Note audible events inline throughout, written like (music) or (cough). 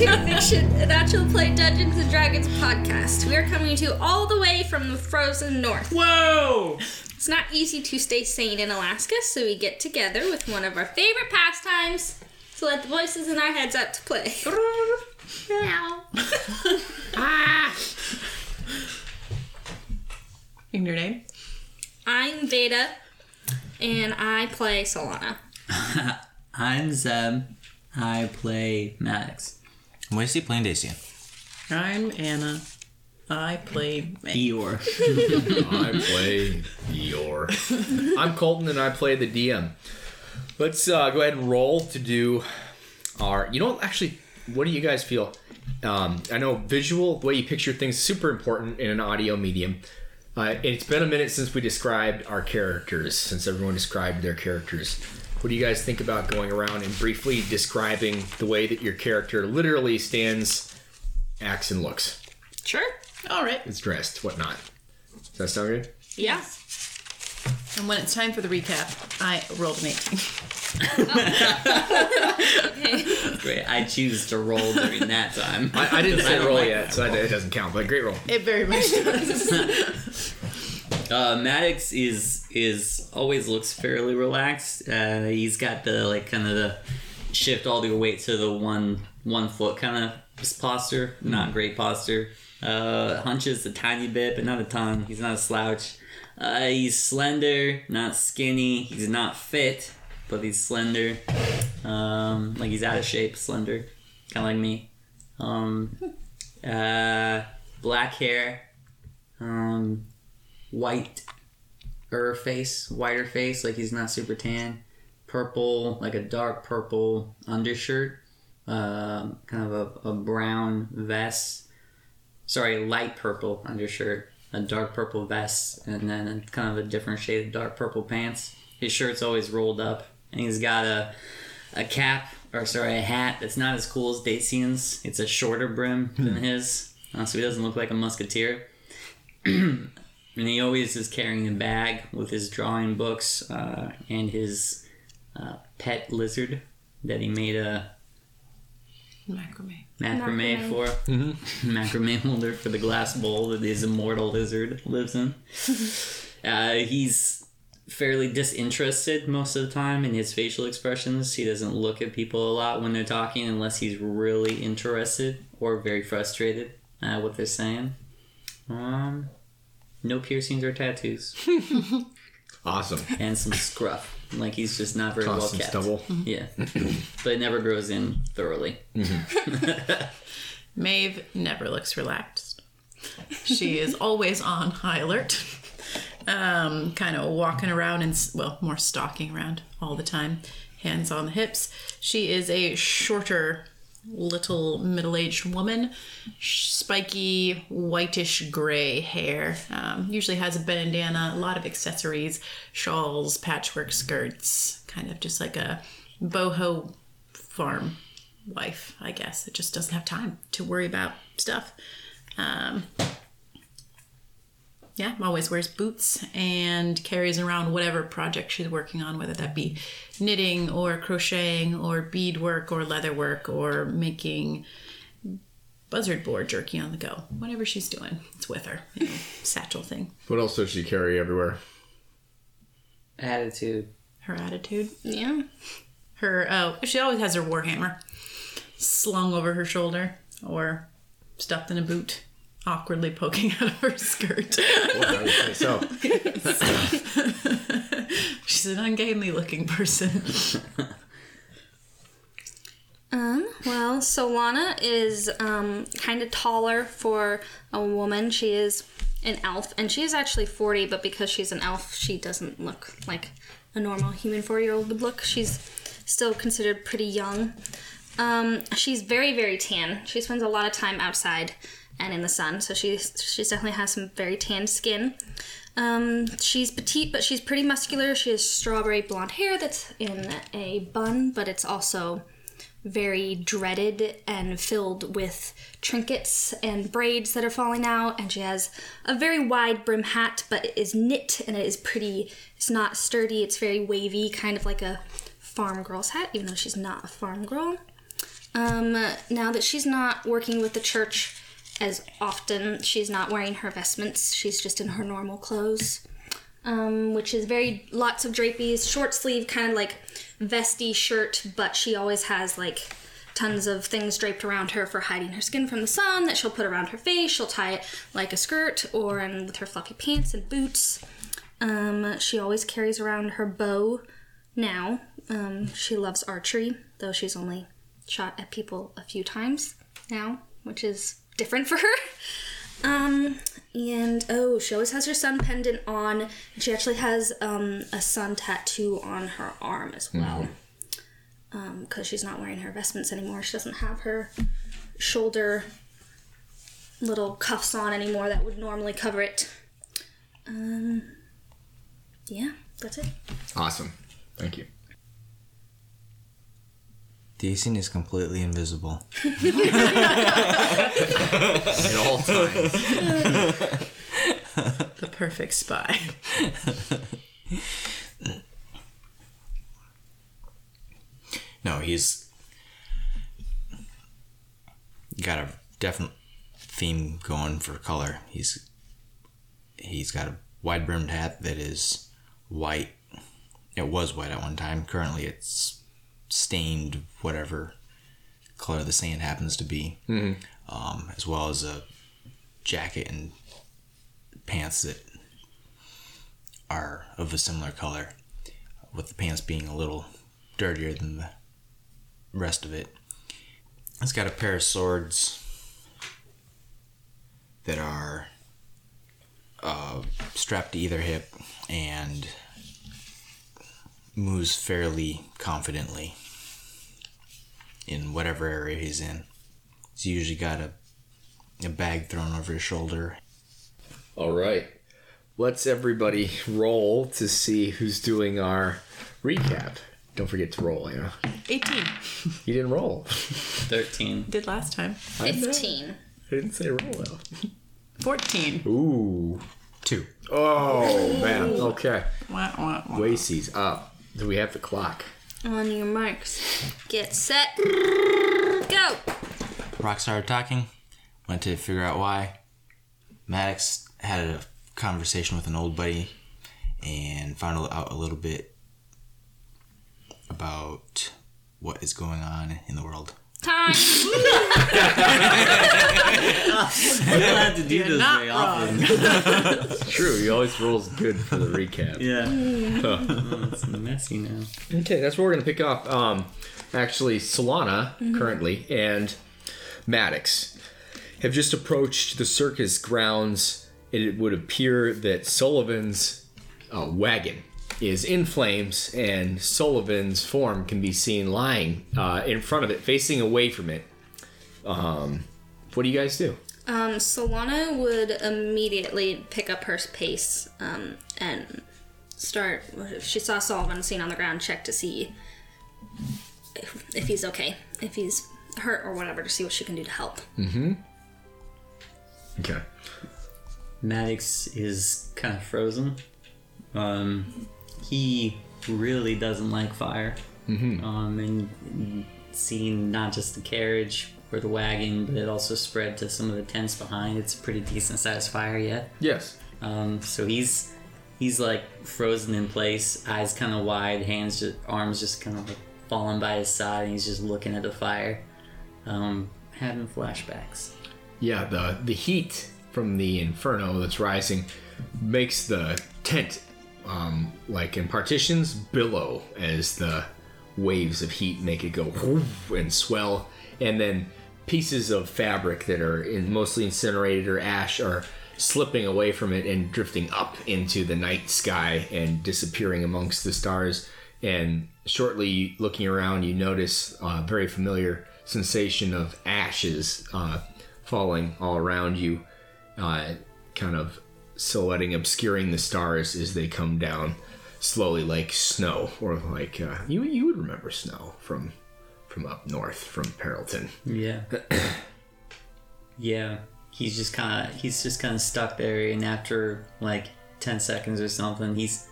welcome to Frontier Fiction, an actual play Dungeons and Dragons podcast. We are coming to you all the way from the frozen north. Whoa! It's not easy to stay sane in Alaska, so we get together with one of our favorite pastimes to let the voices in our heads out to play. Meow. Ah! In your name? I'm Veda, and I play Solana. (laughs) I'm Zeb. I play Maddox. Moisty playing Dacian. I'm Anna. I play May. Eeyore. (laughs) I play Eeyore. I'm Colton and I play the DM. Let's uh, go ahead and roll to do our. You know, actually, what do you guys feel? Um, I know visual, the way you picture things, super important in an audio medium. Uh, it's been a minute since we described our characters, since everyone described their characters. What do you guys think about going around and briefly describing the way that your character literally stands, acts, and looks? Sure. All right. It's dressed, whatnot. Does that sound good? Yeah. And when it's time for the recap, I rolled an 18. (laughs) Great. I choose to roll during that time. I, I didn't (laughs) say don't roll like yet, so it doesn't count. But great roll. It very much (laughs) does. Uh, Maddox is is always looks fairly relaxed. Uh, he's got the like kind of the shift all the weight to the one one foot kind of posture. Not great posture. Uh, hunches a tiny bit, but not a ton. He's not a slouch. Uh, he's slender, not skinny. He's not fit, but he's slender. Um, like he's out of shape, slender, kind of like me. Um, uh, black hair. Um, white face, whiter face, like he's not super tan. Purple, like a dark purple undershirt. Um, kind of a, a brown vest. Sorry, light purple undershirt. A dark purple vest, and then kind of a different shade of dark purple pants. His shirt's always rolled up, and he's got a a cap, or sorry, a hat that's not as cool as Dacian's. It's a shorter brim than his, uh, so he doesn't look like a musketeer. (clears throat) And he always is carrying a bag with his drawing books uh, and his uh, pet lizard that he made a Macrame. macrame, Macrame. for. (laughs) macrame holder for the glass bowl that his immortal lizard lives in. (laughs) uh, he's fairly disinterested most of the time in his facial expressions. He doesn't look at people a lot when they're talking unless he's really interested or very frustrated at what they're saying. Um, no piercings or tattoos, (laughs) Awesome. and some scruff. Like he's just not very well Constant kept. stubble. Yeah, (laughs) but it never grows in thoroughly. (laughs) Maeve never looks relaxed. She is always on high alert. Um, kind of walking around and, s- well, more stalking around all the time, hands on the hips. She is a shorter, little middle aged woman, spiky, whitish gray hair. Um, usually has a bandana, a lot of accessories, shawls, patchwork skirts, kind of just like a boho farm wife, I guess. It just doesn't have time to worry about stuff. Um, yeah, always wears boots and carries around whatever project she's working on, whether that be knitting or crocheting or beadwork or leather work or making buzzard board jerky on the go. Whatever she's doing, it's with her. You know, (laughs) satchel thing. What else does she carry everywhere? Attitude. Her attitude. Yeah. Her oh, she always has her warhammer slung over her shoulder or stuffed in a boot, awkwardly poking (laughs) out of her skirt. Well, so, (laughs) She's an ungainly looking person. Um, well, Solana is um, kind of taller for a woman. She is an elf, and she is actually 40, but because she's an elf, she doesn't look like a normal human 40 year old would look. She's still considered pretty young. Um, she's very, very tan. She spends a lot of time outside and in the sun, so she, she definitely has some very tanned skin. Um, she's petite, but she's pretty muscular. She has strawberry blonde hair that's in a bun, but it's also very dreaded and filled with trinkets and braids that are falling out. And she has a very wide brim hat, but it is knit and it is pretty. It's not sturdy, it's very wavy, kind of like a farm girl's hat, even though she's not a farm girl. Um, now that she's not working with the church as often, she's not wearing her vestments. She's just in her normal clothes, um, which is very lots of draperies, short sleeve, kind of like vesty shirt, but she always has like tons of things draped around her for hiding her skin from the sun that she'll put around her face. She'll tie it like a skirt or in with her fluffy pants and boots. Um, she always carries around her bow now. Um, she loves archery, though she's only shot at people a few times now, which is different for her. Um, and oh, she always has her sun pendant on. She actually has um, a sun tattoo on her arm as well. Because she's not wearing her vestments anymore. She doesn't have her shoulder little cuffs on anymore that would normally cover it. Um, yeah, that's it. Awesome. Thank you. Dacian is completely invisible. (laughs) At all times. The perfect spy. No, he's got a definite theme going for color. He's he's got a wide brimmed hat that is white. It was white at one time. Currently, it's stained whatever color the sand happens to be. Um, as well as a jacket and pants that are of a similar color, with the pants being a little dirtier than the rest of it. It's got a pair of swords that are uh, strapped to either hip and moves fairly confidently in whatever area he's in. He's usually got a, a bag thrown over his shoulder. All right. Let's everybody (laughs) roll to see who's doing our recap. Don't forget to roll, yeah. 18. You didn't roll. 13. Did last time. I know. 15. I didn't say roll though. 14. Ooh. Two. Oh man. Okay. Wah, wah, wah. Wasey's up. Do we have the clock? On your marks. Get set. Go! Rock started talking, went to figure out why. Maddox had a conversation with an old buddy and found out a little bit about what is going on in the world. Time! I don't have to do You're this not very wrong. often. It's true. He always rolls good for the recap. Yeah. (laughs) Huh. Oh, it's messy now. Okay, that's where we're gonna pick up. Um, actually, Solana currently and Maddox have just approached the circus grounds. It would appear that Sullivan's uh, wagon is in flames, and Sullivan's form can be seen lying uh, in front of it, facing away from it. Um, what do you guys do? Um, Solana would immediately pick up her pace um, and start. If she saw Sullivan seen on the ground, check to see if, if he's okay, if he's hurt or whatever, to see what she can do to help. Okay. Maddox is kind of frozen. Um, he really doesn't like fire. Um, and seeing not just the carriage or the wagon, but it also spread to some of the tents behind. It's a pretty decent sized fire yet. Yes. Um, so he's he's like frozen in place, eyes kind of wide, hands just arms just kind of like falling by his side, and he's just looking at the fire, um, having flashbacks. Yeah, the the heat from the inferno that's rising makes the tent, um, like in partitions, billow as the waves of heat make it go and swell, and then pieces of fabric that are in mostly incinerated or ash are slipping away from it and drifting up into the night sky and disappearing amongst the stars. And shortly looking around, you notice a very familiar sensation of ashes uh, falling all around you, uh, kind of silhouetting, obscuring the stars as they come down slowly, like snow, or like uh, you you would remember snow from from up north from Peralton. Yeah. (clears throat) yeah. He's just kind of he's just kind of stuck there, and after like ten seconds or something, he's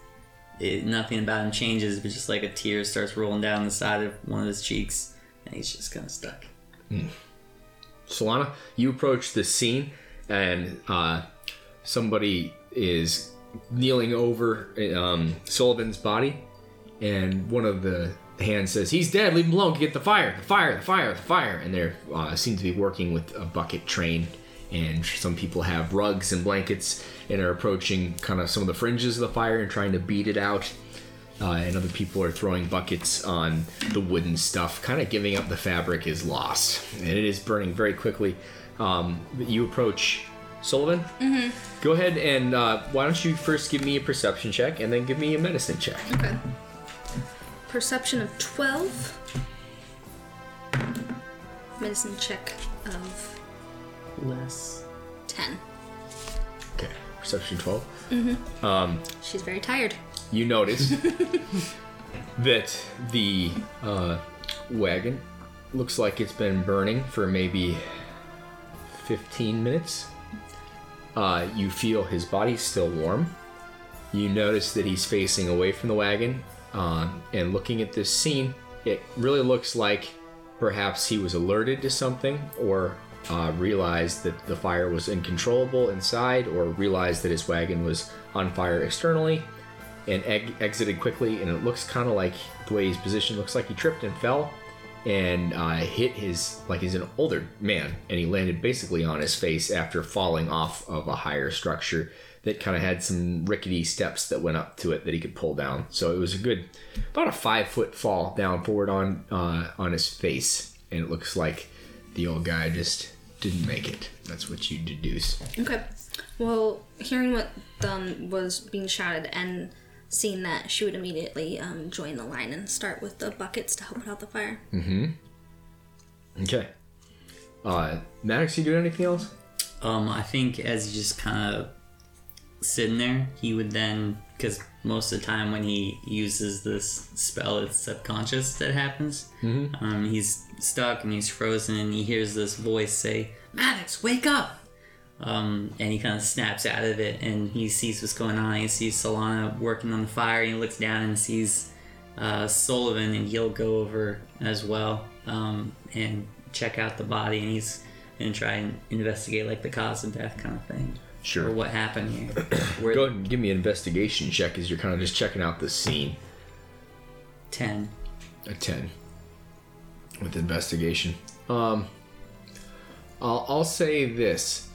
it, nothing about him changes, but just like a tear starts rolling down the side of one of his cheeks, and he's just kind of stuck. Solana, you approach the scene, and uh, somebody is kneeling over um, Sullivan's body, and one of the hands says, "He's dead. Leave him alone. Get the fire, the fire, the fire, the fire." And they uh, seem to be working with a bucket train, and some people have rugs and blankets and are approaching kind of some of the fringes of the fire and trying to beat it out. Uh, and other people are throwing buckets on the wooden stuff, kind of giving up the fabric is lost, and it is burning very quickly. Um, you approach Sullivan. Mm-hmm. Go ahead and uh, why don't you first give me a perception check and then give me a medicine check. Okay. Perception of 12. Medicine check of Less. 10. Okay, perception twelve. Mm-hmm. She's very tired. You notice (laughs) that the uh, wagon looks like it's been burning for maybe fifteen minutes. Uh, you feel his body's still warm. You notice that he's facing away from the wagon um, and looking at this scene. It really looks like perhaps he was alerted to something or uh, realized that the fire was uncontrollable inside or realized that his wagon was on fire externally and exited quickly and it looks kind of like the way he's positioned looks like he tripped and fell and uh, hit his like he's an older man and he landed basically on his face after falling off of a higher structure that kind of had some rickety steps that went up to it that he could pull down. So it was a good about a five foot fall down forward on uh, on his face and it looks like the old guy just didn't make it. That's what you deduce. Okay. Well, hearing what um, was being shouted and seeing that, she would immediately um, join the line and start with the buckets to help put out the fire. Mm-hmm. Okay uh maddox you doing anything else Um, I think as he's just kind of sitting there, he would then, because most of the time when he uses this spell, it's subconscious that happens. Mm-hmm. Um, he's stuck and he's frozen, and he hears this voice say, "Maddox, wake up!" Um, and he kind of snaps out of it, and he sees what's going on. He sees Solana working on the fire, and he looks down and sees uh, Sullivan, and he'll go over as well um, and check out the body, and he's gonna try and investigate like the cause of death kind of thing. Sure. Or what happened here. (coughs) Where Go ahead and give me an investigation check as you're kind of just checking out the scene. ten. A 10 with investigation. Um, I'll, I'll say this.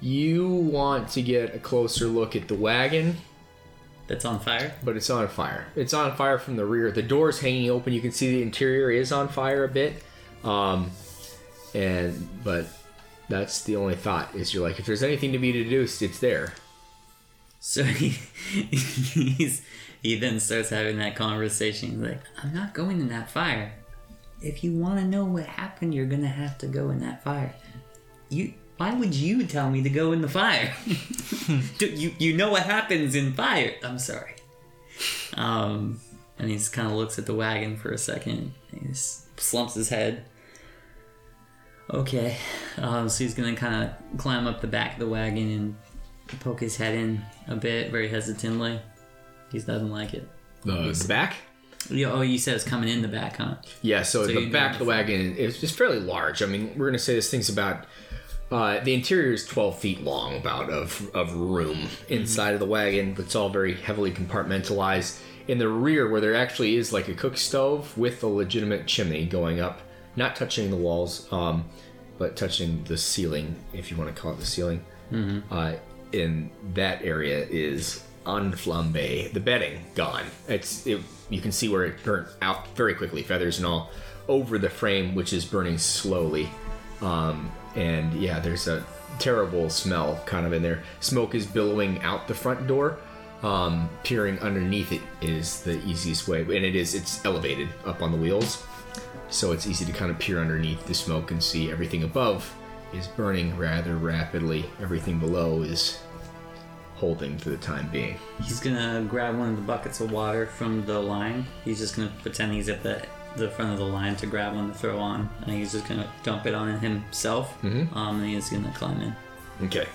You want to get a closer look at the wagon, That's on fire. but it's on fire. It's on fire from the rear. The door's hanging open. You can see the interior is on fire a bit. Um, and, but that's the only thought is you're like, if there's anything to be deduced, it's there. So he (laughs) he's he then starts having that conversation. He's like, I'm not going in that fire. If you want to know what happened, you're gonna have to go in that fire. You why would you tell me to go in the fire? (laughs) Do- you you know what happens in fire. I'm sorry. Um, and he just kind of looks at the wagon for a second. He just slumps his head. Okay, um, so he's gonna kind of climb up the back of the wagon and poke his head in a bit, very hesitantly. He doesn't like it. The, the back? Yeah, Oh, you said it's coming in the back, huh? Yeah, so, So the back of the wagon is just fairly large. I mean, we're gonna say this thing's about uh, the interior is 12 feet long, about of of room inside of the wagon. It's all very heavily compartmentalized. In the rear, where there actually is like a cook stove with a legitimate chimney going up, not touching the walls, um, but touching the ceiling, if you want to call it the ceiling. Uh, in that area is unflambe. The bedding gone. It's it. You can see where it burnt out very quickly, feathers and all, over the frame, which is burning slowly. Um, and yeah, there's a terrible smell kind of in there. Smoke is billowing out the front door. Um, peering underneath it is the easiest way, and it is. It's elevated up on the wheels, so it's easy to kind of peer underneath the smoke and see everything above is burning rather rapidly. Everything below is holding for the time being. He's gonna grab one of the buckets of water from the line. He's just gonna pretend he's at the the front of the line to grab one to throw on, and he's just gonna dump it on himself. Mm-hmm. Um, and he's gonna climb in. Okay.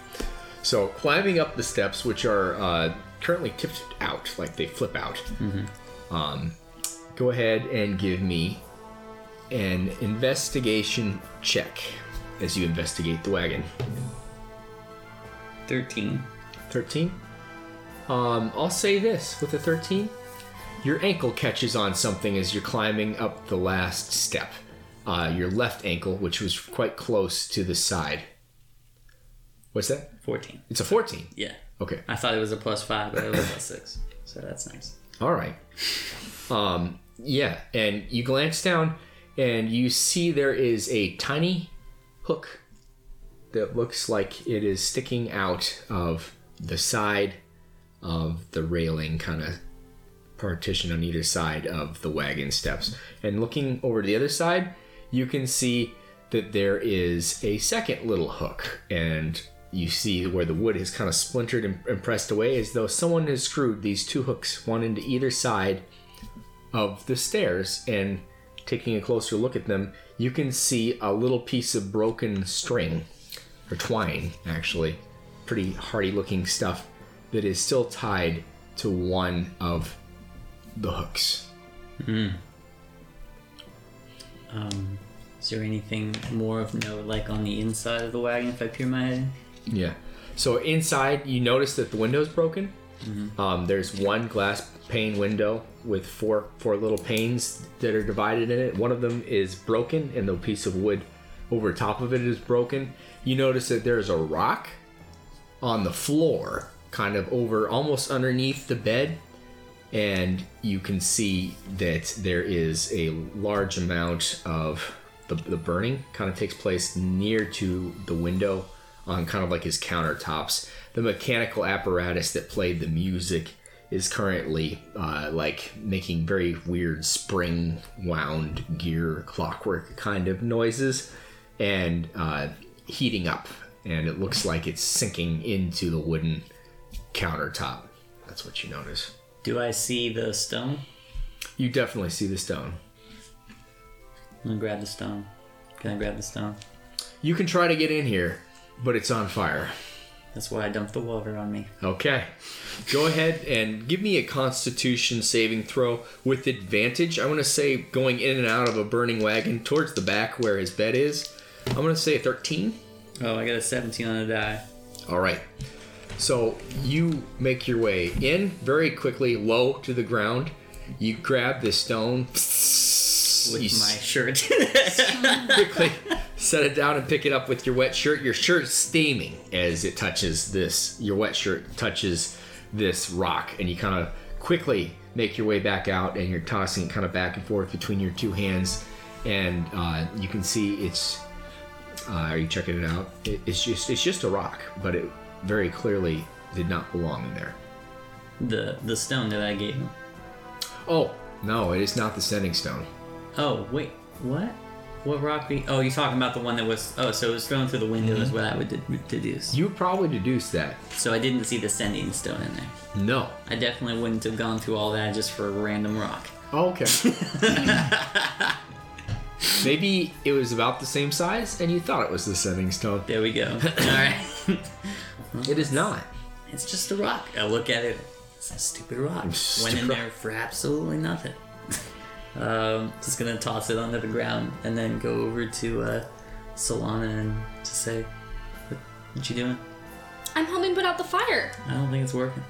So climbing up the steps, which are uh, currently tipped out, like they flip out. Um, go ahead and give me an investigation check as you investigate the wagon. 13. 13. Um, I'll say this with a 13. Your ankle catches on something as you're climbing up the last step. Uh, your left ankle, which was quite close to the side. What's that? 14. It's a 14. Yeah. Okay. I thought it was a plus 5, but it was a plus 6. So that's nice. All right. Um, yeah, and you glance down and you see there is a tiny hook that looks like it is sticking out of the side of the railing, kind of partition on either side of the wagon steps. And looking over to the other side, you can see that there is a second little hook, and you see where the wood is kind of splintered and, and pressed away as though someone has screwed these two hooks, one into either side of the stairs. And taking a closer look at them, you can see a little piece of broken string, or twine, actually. Pretty hardy looking stuff that is still tied to one of the hooks. Um, is there anything more of note, like on the inside of the wagon, if I peer my head? Yeah. So inside, you notice that the window's broken. Um, there's one glass pane window with four four little panes that are divided in it. One of them is broken, and the piece of wood over top of it is broken. You notice that there's a rock on the floor, kind of over almost underneath the bed, and you can see that there is a large amount of the, the burning kind of takes place near to the window on kind of like his countertops. The mechanical apparatus that played the music is currently uh, like making very weird spring wound gear clockwork kind of noises and uh, heating up. And it looks like it's sinking into the wooden countertop. That's what you notice Do I see the stone? you definitely see the stone I'm gonna grab the stone. Can I grab the stone? you can try to get in here but it's on fire That's why I dumped the water on me. Okay. Go ahead and give me a constitution saving throw with advantage. I'm going to say going in and out of a burning wagon towards the back where his bed is. I'm going to say a 13. Oh, I got a 17 on the die. All right. So you make your way in very quickly, low to the ground. You grab this stone. With you my shirt. (laughs) quickly set it down and pick it up with your wet shirt. Your shirt's steaming as it touches this. Your wet shirt touches this rock, and you kind of quickly make your way back out, and you're tossing it kind of back and forth between your two hands, and uh, you can see it's. Uh, are you checking it out? It, it's just it's just a rock, but it very clearly did not belong in there. the the stone that I gave him. Oh no, it is not the sending stone. Oh, wait. What? What rock? Be- oh, you're talking about the one that was. Oh, so it was thrown through the window, is mm-hmm. what I would de- deduce. You probably deduce that. So I didn't see the sending stone in there. No. I definitely wouldn't have gone through all that just for a random rock. Oh, okay. (laughs) Maybe it was about the same size and you thought it was the sending stone. There we go. (coughs) All right. (laughs) It is not. it's just a rock. I look at it. It's a stupid rock. Went in there for absolutely nothing. (laughs) um, just gonna toss it onto the ground and then go over to uh, Solana and just say, "What, what you doing? I'm helping put out the fire. I don't think it's working."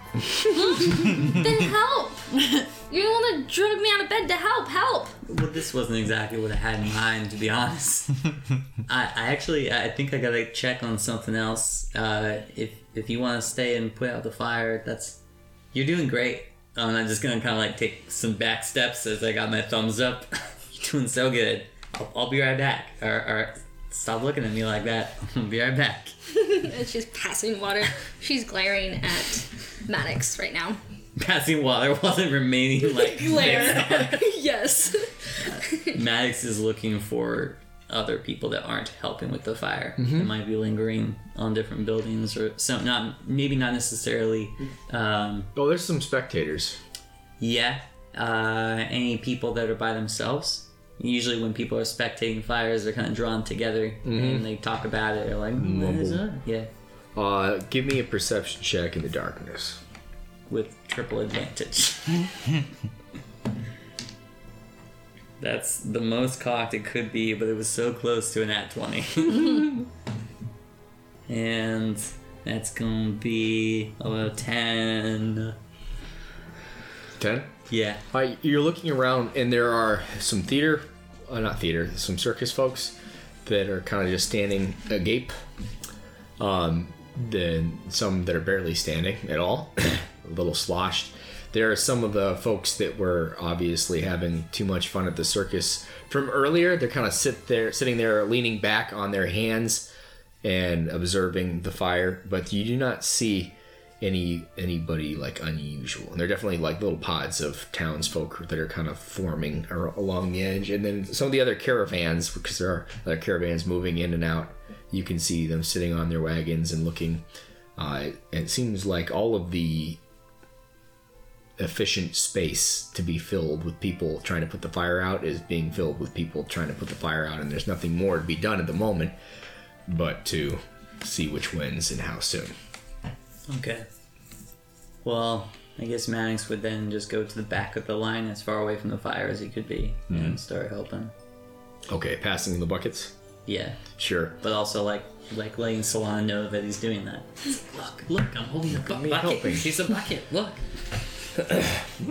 then (laughs) help. You're the one that drug me out of bed to help. Help. Well, this wasn't exactly what I had in mind, to be honest. (laughs) I, I actually, I think I gotta check on something else. Uh, if if you want to stay and put out the fire, that's you're doing great. Um, I'm just gonna kind of like take some back steps as I got my thumbs up. (laughs) you're doing so good. I'll, I'll be right back. Or, or stop looking at me like that. (laughs) I'll be right back. (laughs) And she's passing water. She's glaring at Maddox right now. Passing water (laughs) wasn't remaining like Glare. yes. Maddox is looking for other people that aren't helping with the fire. That might be lingering on different buildings or so. not maybe not necessarily um, Oh, there's some spectators. yeah. Uh, any people that are by themselves. Usually when people are spectating fires they're kinda drawn together and they talk about it, they're like, what is that? Yeah. Uh, give me a perception check in the darkness. With triple advantage. (laughs) That's the most cocked it could be, but it was so close to an at 20. (laughs) and that's gonna be a 10. Ten. Yeah. Hi, you're looking around, and there are some theater, uh, not theater, some circus folks that are kind of just standing agape. Um, then some that are barely standing at all, (coughs) a little sloshed. There are some of the folks that were obviously having too much fun at the circus from earlier. They're kind of sit there, sitting there, leaning back on their hands and observing the fire. But you do not see any anybody like unusual. And they're definitely like little pods of townsfolk that are kind of forming along the edge. And then some of the other caravans, because there are other caravans moving in and out, you can see them sitting on their wagons and looking. Uh, it seems like all of the efficient space to be filled with people trying to put the fire out is being filled with people trying to put the fire out, and there's nothing more to be done at the moment but to see which wins and how soon. Okay. Well, I guess Maddox would then just go to the back of the line as far away from the fire as he could be and start helping. Okay, passing the buckets. Yeah. Sure. But also like like letting Solana know that he's doing that. Look, look, I'm holding a bu- me bucket. helping. He's a bucket. Look. (coughs)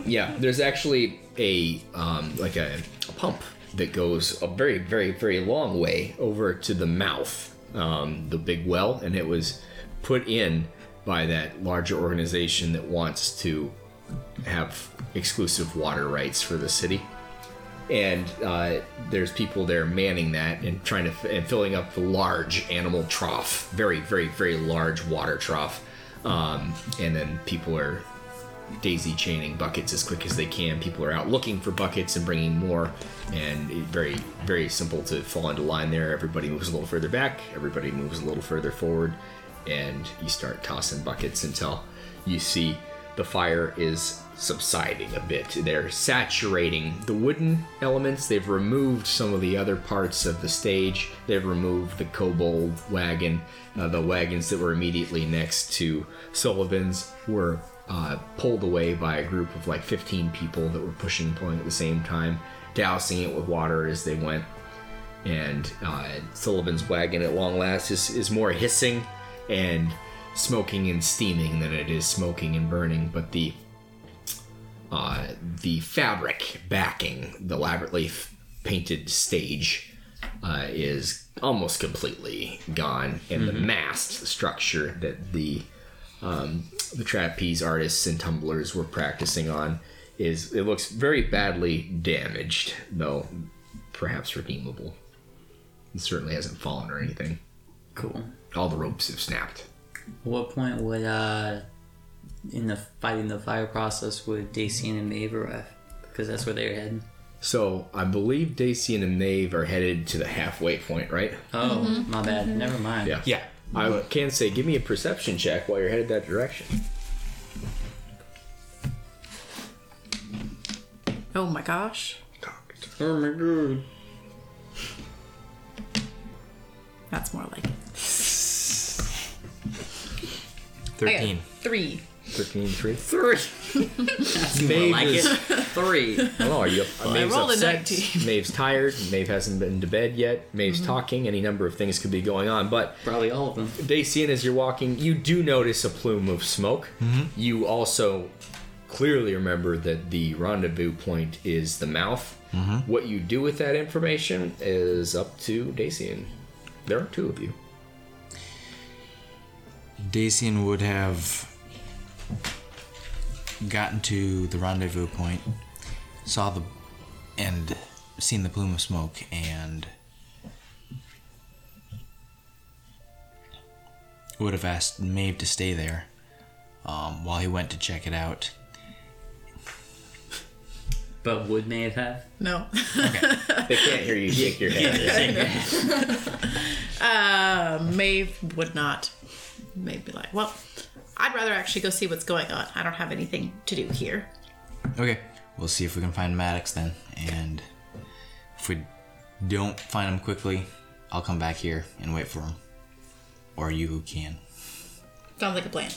Yeah, there's actually a um, like a, a pump that goes a very, very, very long way over to the mouth, um, the big well, and it was put in by that larger organization that wants to have exclusive water rights for the city. And uh, there's people there manning that and trying to f- and filling up the large animal trough, very, very, very large water trough. Um, and then people are daisy chaining buckets as quick as they can. People are out looking for buckets and bringing more, and very, very simple to fall into line there. Everybody moves a little further back, everybody moves a little further forward, and you start tossing buckets until you see the fire is subsiding a bit. They're saturating the wooden elements. They've removed some of the other parts of the stage. They've removed the kobold wagon. Uh, the wagons that were immediately next to Sullivan's were uh, pulled away by a group of like 15 people that were pushing and pulling at the same time, dousing it with water as they went. And uh, Sullivan's wagon at long last is, is more hissing and smoking and steaming than it is smoking and burning. But the uh, the fabric backing the elaborately painted stage uh, is almost completely gone, and the mast structure that the um, the trapeze artists and tumblers were practicing on is it looks very badly damaged, though perhaps redeemable. It certainly hasn't fallen or anything. Cool. All the ropes have snapped. What point would uh in the fighting the fire process would Dacian and Maeve arrive? Because that's where they're heading. So I believe Dacian and Maeve are headed to the halfway point, right? Oh, my bad. Never mind. Yeah. Yeah. I can say, give me a perception check while you're headed that direction. Oh my gosh. Oh my god. That's more like it. 13. Three. 13 3. Three. That's Maeve like is- it. Three. Oh, I. Are you? Maeve's rolled a upset. 19. Maeve's tired. Maeve hasn't been to bed yet. Maeve's mm-hmm. talking. Any number of things could be going on. But Probably all of them. Dacian, as you're walking, you do notice a plume of smoke. Mm-hmm. You also clearly remember that the rendezvous point is the mouth. Mm-hmm. What you do with that information is up to Dacian. There are two of you. Dacian would have gotten to the rendezvous point, saw the and seen the plume of smoke, and would have asked Maeve to stay there um, while he went to check it out. But would Maeve have? No. (laughs) They can't hear you shake your head. (laughs) uh, Maeve would not. Maeve be like, well, I'd rather actually go see what's going on. I don't have anything to do here. Okay, we'll see if we can find Maddox then, and if we don't find him quickly, I'll come back here and wait for him, or you can. Sounds like a plan.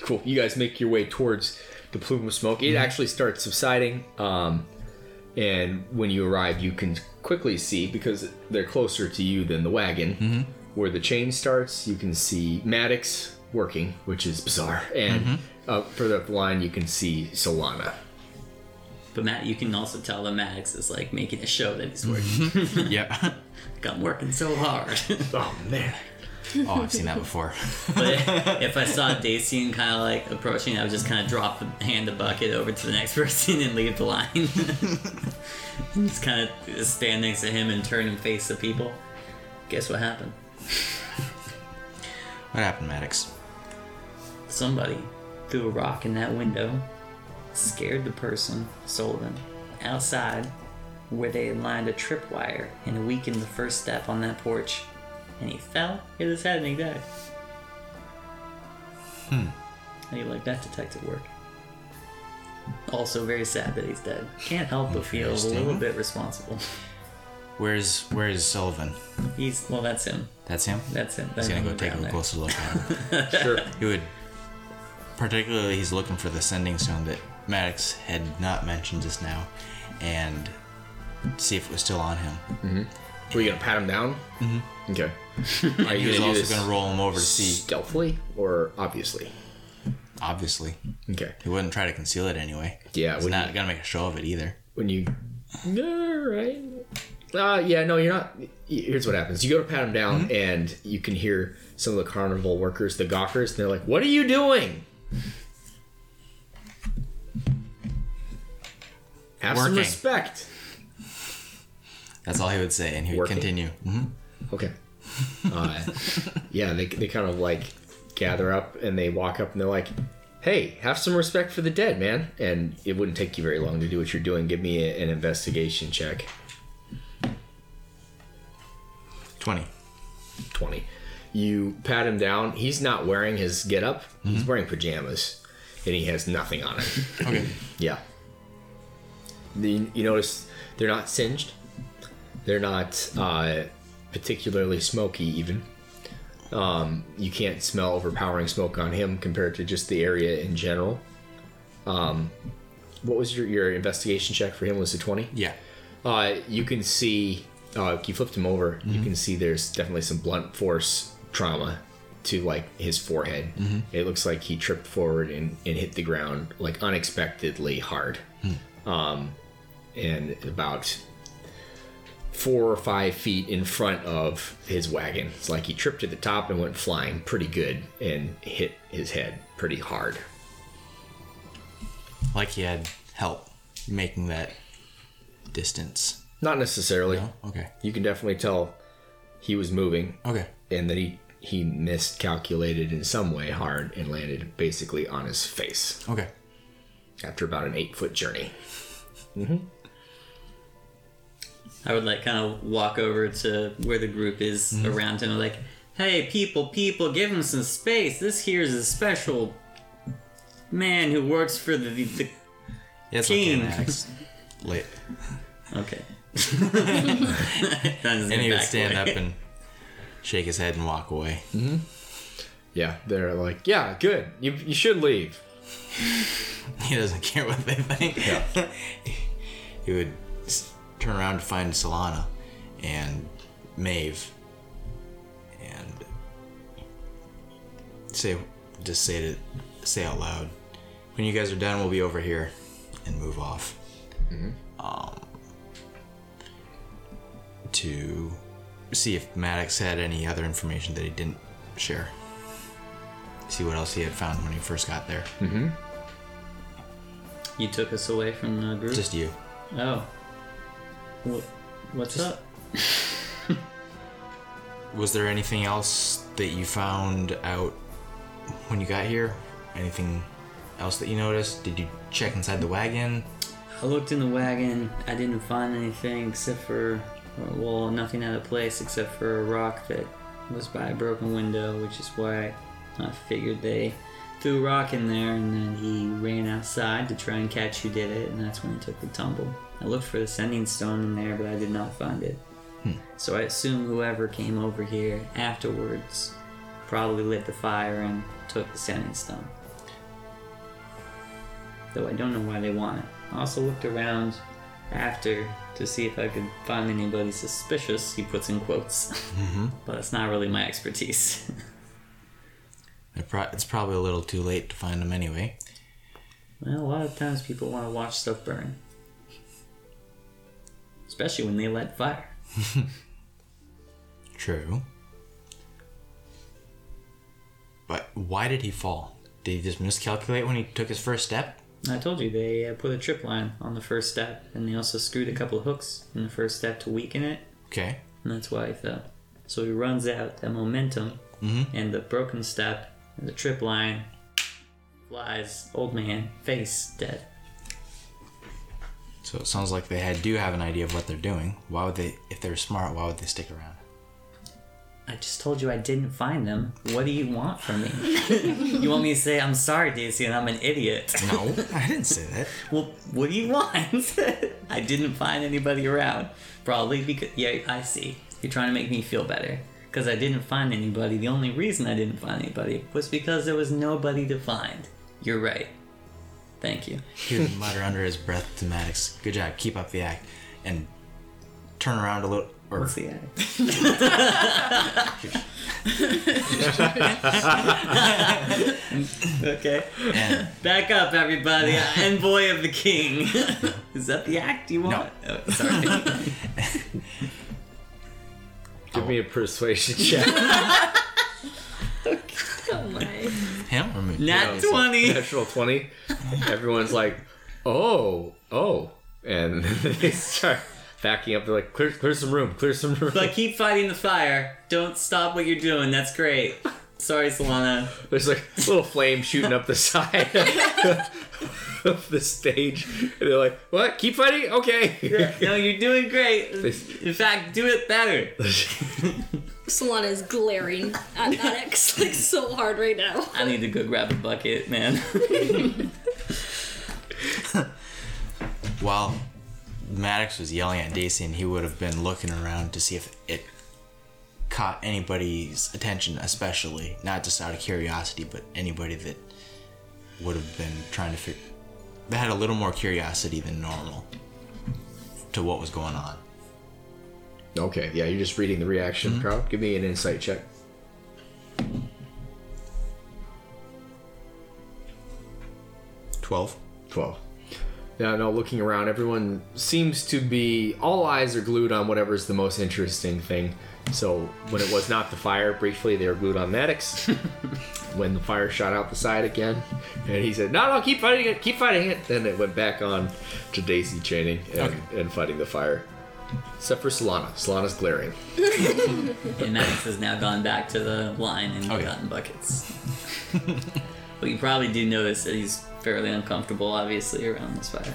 Cool. You guys make your way towards the plume of smoke. It actually starts subsiding. Um, And when you arrive, you can quickly see because they're closer to you than the wagon. Where the chain starts, you can see Maddox working, which is bizarre. And mm-hmm. up further up the line, you can see Solana. But Matt, you can also tell that Maddox is like making a show that he's working. Mm-hmm. (laughs) Yep. like I'm working so hard. (laughs) Oh man. oh, I've seen that before. but if (laughs) I saw Dacian kind of like approaching, I would just kind of drop the hand the bucket over to the next person and leave the line. just kind of stand next to him and turn and face the people. Guess what happened? (laughs) what happened, Maddox? Somebody threw a rock in that window, scared the person, Sullivan, outside where they had lined a tripwire and weakened the first step on that porch. And he fell, hit his head, and he died. Hmm. How do you like that detective work? Also, very sad that he's dead. Can't help but feel a little bit responsible. Where's Where's Sullivan? He's well, that's him. That's him. That's him. That's He's gonna go take a there. closer look at him. (laughs) Sure. He would, particularly, he's looking for the sending stone that Maddox had not mentioned just now, and see if it was still on him. Were you gonna pat him down? Mm-hmm. Okay. (laughs) Are He you was gonna do also going to roll him over to see. stealthily or obviously? Obviously, Okay. he wouldn't try to conceal it anyway. Yeah. He's When not you, gonna make a show of it either. when you. All right. Uh, yeah. No, you're not. Here's what happens. You go to pat him down, and you can hear some of the carnival workers, the gawkers, and they're like, "What are you doing?" Have some respect. That's all he would say, and he would Working? continue. hmm Okay. Uh, yeah, they, they kind of like gather up and they walk up and they're like, hey, have some respect for the dead, man. And it wouldn't take you very long to do what you're doing. Give me a, an investigation check. Twenty. 20. You pat him down. He's not wearing his getup, he's wearing pajamas and he has nothing on him. (laughs) Okay. Yeah. The, you notice they're not singed. They're not uh, particularly smoky, even. Um, you can't smell overpowering smoke on him compared to just the area in general. Um, what was your, your investigation check for him? Was it 20? Yeah. Uh, you can see, uh, you flipped him over, you can see there's definitely some blunt force trauma to like his forehead. It looks like he tripped forward and, and hit the ground like unexpectedly hard. Um, and about four or five feet in front of his wagon. It's like he tripped to the top and went flying pretty good and hit his head pretty hard. Like he had help making that distance. Not necessarily. No? Okay. You can definitely tell he was moving Okay. and that he he miscalculated in some way hard and landed basically on his face Okay. after about an eight foot journey. Mm-hmm. I would like kind of walk over to where the group is Mm-hmm. around him, like, "Hey, people, people, give him some space. This here's a special man who works for the the." Yeah, (laughs) it's okay, King. Maddox. Late. Okay. (laughs) And he would stand up and shake his head and walk away. Yeah, they're like, yeah, good. You you should leave. (laughs) He doesn't care what they think. Yeah. (laughs) he would turn around to find Solana and Maeve and say, just say to say out loud, when you guys are done, we'll be over here and move off. Um, to see if Maddox had any other information that he didn't share. See what else he had found when he first got there. Mm-hmm. You took us away from the group. Just you. oh. What? What's up? (laughs) Was there anything else that you found out when you got here? Anything else that you noticed? Did you check inside the wagon? I looked in the wagon. I didn't find anything except for, well, nothing out of place except for a rock that was by a broken window, which is why I figured they threw a rock in there and then he ran outside to try and catch who did it, and that's when he took the tumble. I looked for the sending stone in there, but I did not find it. Hmm. So I assume whoever came over here afterwards probably lit the fire and took the sending stone. Though I don't know why they want it. I also looked around after to see if I could find anybody suspicious. He puts in quotes, mm-hmm. (laughs) but it's not really my expertise. (laughs) It's probably a little too late to find them anyway. well, a lot of times people want to watch stuff burn, especially when they light fire. (laughs) True. But why did he fall? Did he just miscalculate when he took his first step? I told you they uh, put a trip line on the first step, and they also screwed a couple of hooks in the first step to weaken it, Okay. and that's why he fell. So he runs out that momentum, and the broken step, and the trip line, flies, old man, face dead. So it sounds like they had, do have an idea of what they're doing. Why would they, if they're smart, why would they stick around? I just told you I didn't find them. What do you want from me? you want me to say I'm sorry, Daisy, and I'm an idiot? No, I didn't say that. (laughs) Well, what do you want? (laughs) I didn't find anybody around. Probably because yeah, I see. You're trying to make me feel better. Because I didn't find anybody. The only reason I didn't find anybody was because there was nobody to find. You're right. Thank you. He would mutter under his breath to Maddox, "Good job, keep up the act," and turn around a little. Or What's the act? okay. and Back up, everybody. Envoy of the king. (laughs) Is that the act you want? No. Oh, sorry. (laughs) Give me a persuasion (laughs) check. Oh my. him or me? Nat Yeah, so 20. Natural 20. Everyone's like, oh, oh. And they start backing up. They're like, clear, clear some room, clear some room. But keep fighting the fire. Don't stop what you're doing. That's great. Sorry, Solana. There's like a little flame shooting up the side (laughs) of the stage. And they're like, what? Keep fighting? Okay. No, you're doing great. In fact, do it better. (laughs) Solana is glaring at Maddox (laughs) like so hard right now. I need to go grab a bucket, man. While Maddox was yelling at Daisy, and he would have been looking around to see if it caught anybody's attention, especially not just out of curiosity, but anybody that would have been trying to figure that had a little more curiosity than normal to what was going on. Okay, yeah, you're just reading the reaction mm-hmm. the crowd. Give me an insight check. Twelve. 12. Now, no, looking around, everyone seems to be. All eyes are glued on whatever's the most interesting thing. So, when it was not the fire, briefly, they were glued on Maddox. (laughs) when the fire shot out the side again, and he said, No, no, keep fighting it, keep fighting it. Then it went back on to Daisy chaining and, and fighting the fire. Except for Solana. Solana's glaring. (laughs) and Max has now gone back to the line and Oh, yeah. gotten buckets. (laughs) but you probably do notice that he's fairly uncomfortable, obviously, around this fire.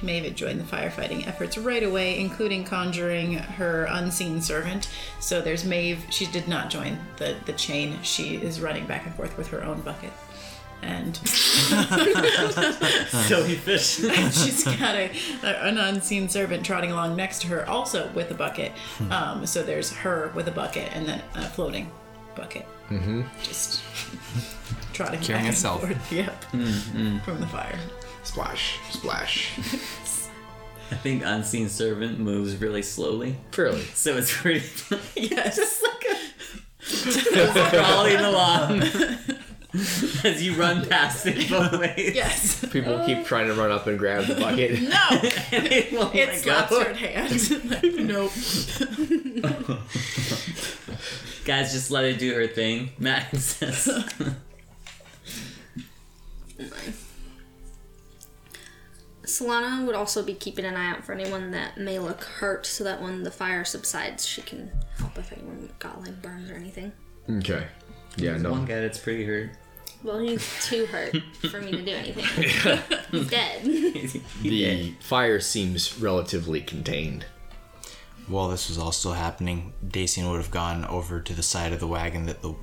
Maeve had joined the firefighting efforts right away, including conjuring her unseen servant. So there's Maeve. She did not join the, the chain. She is running back and forth with her own bucket. And (laughs) Silly fish. (laughs) she's got a, a- an unseen servant trotting along next to her, also with a bucket. Um, so there's her with a bucket and then a floating bucket. Mm-hmm. Just (laughs) trotting Carrying back itself. and forth. (laughs) Yep. From the fire. Splash, splash. (laughs) I think Unseen Servant moves really slowly. Fairly. So it's pretty. yeah, just like a. crawling along. As you run past it both ways. yes. People keep trying to run up and grab the bucket. No. And it won't It let slaps her hand. nope. Guys, just let her do her thing. (laughs) Max says. (laughs) Solana would also be keeping an eye out for anyone that may look hurt so that when the fire subsides, she can help if anyone got like burns or anything. Okay. Yeah, One no. guy that's pretty hurt. Well, he's too hurt for me to do (laughs) anything. He's dead. The fire seems relatively contained. While this was all still happening, Dacian would have gone over to the side of the wagon that the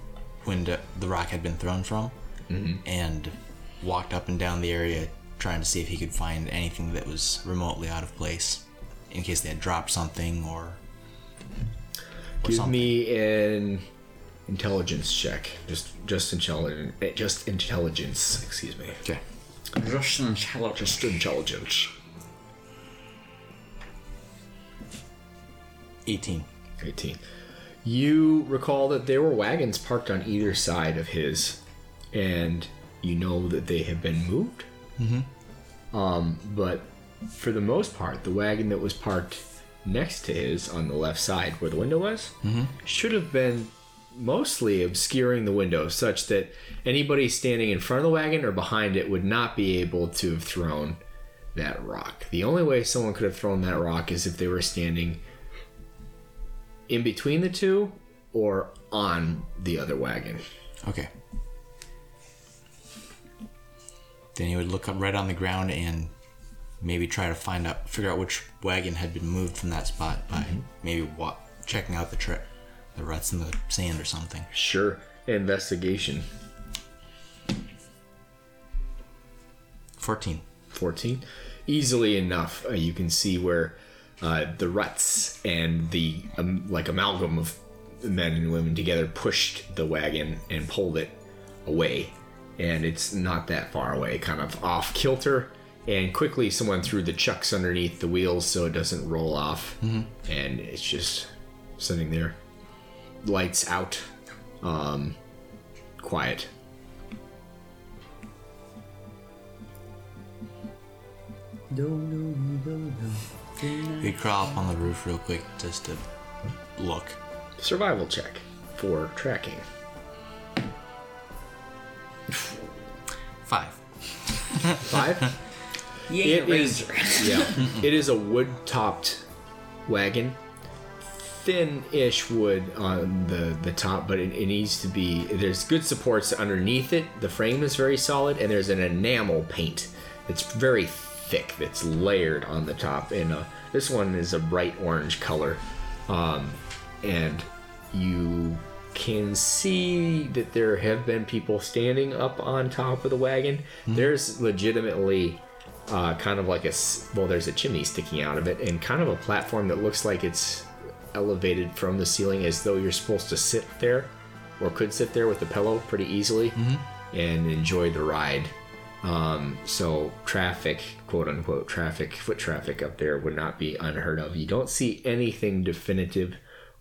window, the rock had been thrown from, mm-hmm. and walked up and down the area trying to see if he could find anything that was remotely out of place, in case they had dropped something or. or Give something. me an intelligence check. Just just intelligence. Eh, just intelligence. Excuse me. Okay. Just intelligence. 18. 18. You recall that there were wagons parked on either side of his, and you know that they have been moved. Mm-hmm. Um, but for the most part, the wagon that was parked next to his on the left side where the window was should have been mostly obscuring the window such that anybody standing in front of the wagon or behind it would not be able to have thrown that rock. The only way someone could have thrown that rock is if they were standing in between the two or on the other wagon. Okay. Then he would look up right on the ground and maybe try to find out, figure out which wagon had been moved from that spot by maybe wa- checking out the tra- the ruts in the sand or something. Sure. Investigation 14. 14. Easily enough, uh, you can see where uh, the ruts and the um, like amalgam of men and women together pushed the wagon and pulled it away. And it's not that far away, kind of off kilter. And quickly, someone threw the chucks underneath the wheels so it doesn't roll off. And it's just sitting there. Lights out. Um, quiet. He'd crawl up on the roof real quick just to look. Survival check for tracking. Five. Five? (laughs) Yeah, It is Ranger. (laughs) yeah. It is a wood topped wagon. Thin ish wood on the, the top, but it, it needs to be there's good supports underneath it. The frame is very solid and there's an enamel paint It's very thick that's layered on the top. And uh, this one is a bright orange color. Um, and you can see that there have been people standing up on top of the wagon. There's legitimately uh, kind of like a well, there's a chimney sticking out of it, and kind of a platform that looks like it's elevated from the ceiling, as though you're supposed to sit there, or could sit there with a pillow pretty easily, and enjoy the ride. Um, so traffic, quote unquote, traffic, foot traffic up there would not be unheard of. You don't see anything definitive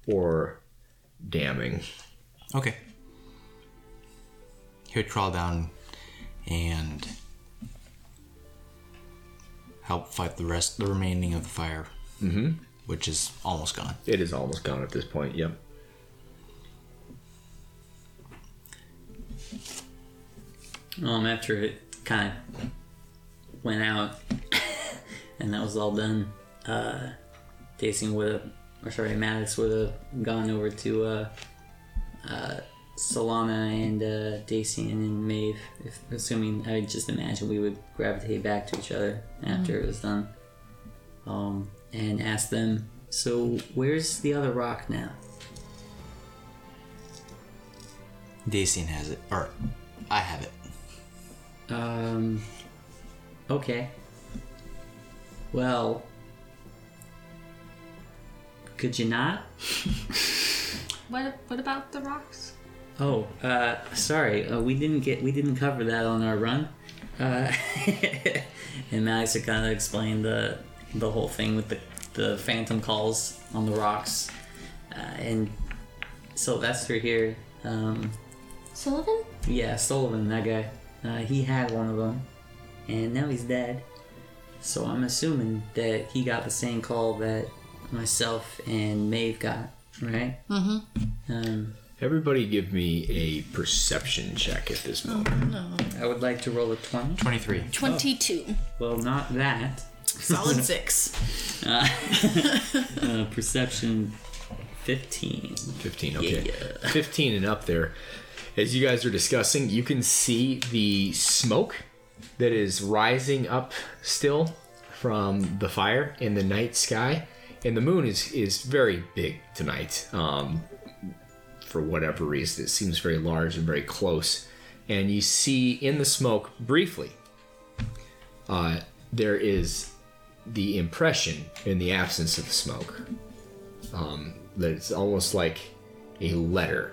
or damning. Okay. He would crawl down and help fight the rest, the remaining of the fire, mm-hmm. which is almost gone. It is almost gone at this point. Yep. Um, after it kind of went out, (laughs) and that was all done, uh, Dacian would have, or sorry, Maddox would have gone over to uh, uh, Solana and uh, Dacian and Maeve, if, assuming I just imagine we would gravitate back to each other after it was done, um, and ask them. So, where's the other rock now? Dacian has it, or I have it. Um. Okay. Well. Could you not? (laughs) What what about the rocks? Oh, uh, sorry. Uh, we didn't get. We didn't cover that on our run. Uh, (laughs) and Max had kind of explained the the whole thing with the the phantom calls on the rocks, uh, and Sylvester here. Um, Sullivan? Yeah, Sullivan, that guy. Uh, he had one of them, and now he's dead. So I'm assuming that he got the same call that myself and Maeve got, right? Mm-hmm. Um, Everybody give me a perception check at this moment. No. I would like to roll a 20. 23. 22. Well, not that. Solid (laughs) six. Uh, (laughs) uh, perception 15. 15, okay. Yeah. 15 and up there. As you guys are discussing, you can see the smoke that is rising up still from the fire in the night sky. And the moon is, is very big tonight. Um, for whatever reason, it seems very large and very close. And you see in the smoke, briefly, uh, there is the impression in the absence of the smoke um, that it's almost like a letter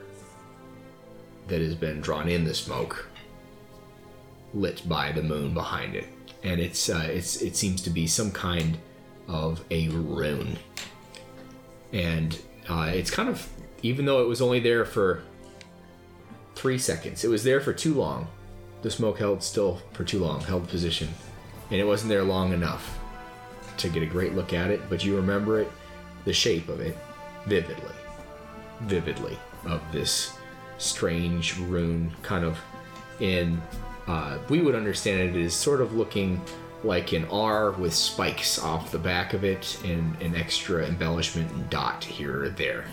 that has been drawn in the smoke, lit by the moon behind it, and it's uh, it's it seems to be some kind of a rune. and uh, it's kind of even though it was only there for three seconds, it was there for too long. The smoke held still for too long, held position, and it wasn't there long enough to get a great look at it. But you remember it, the shape of it, vividly, vividly of this strange rune, kind of in. Uh, we would understand it as sort of looking like an R with spikes off the back of it and an extra embellishment and dot here or there.